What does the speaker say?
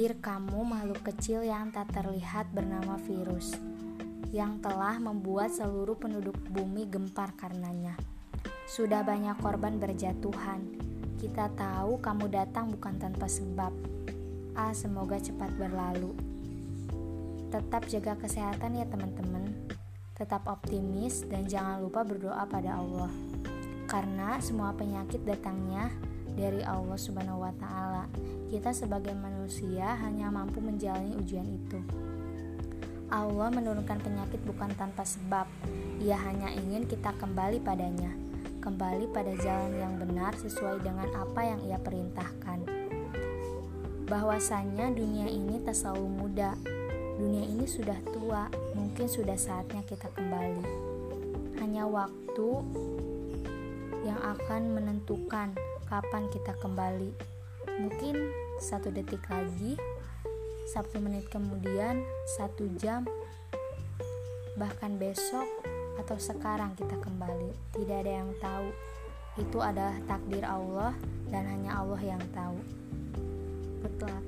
Pikir kamu makhluk kecil yang tak terlihat bernama virus yang telah membuat seluruh penduduk bumi gempar karenanya. Sudah banyak korban berjatuhan. Kita tahu kamu datang bukan tanpa sebab. Ah, semoga cepat berlalu. Tetap jaga kesehatan ya teman-teman. Tetap optimis dan jangan lupa berdoa pada Allah. Karena semua penyakit datangnya dari Allah Subhanahu wa taala. Kita sebagai manusia hanya mampu menjalani ujian itu. Allah menurunkan penyakit bukan tanpa sebab. Ia hanya ingin kita kembali padanya, kembali pada jalan yang benar sesuai dengan apa yang Ia perintahkan. Bahwasanya dunia ini tak selalu muda. Dunia ini sudah tua, mungkin sudah saatnya kita kembali. Hanya waktu yang akan menentukan kapan kita kembali. Mungkin satu detik lagi, satu menit kemudian, satu jam, bahkan besok atau sekarang kita kembali. Tidak ada yang tahu. Itu adalah takdir Allah dan hanya Allah yang tahu. Good luck.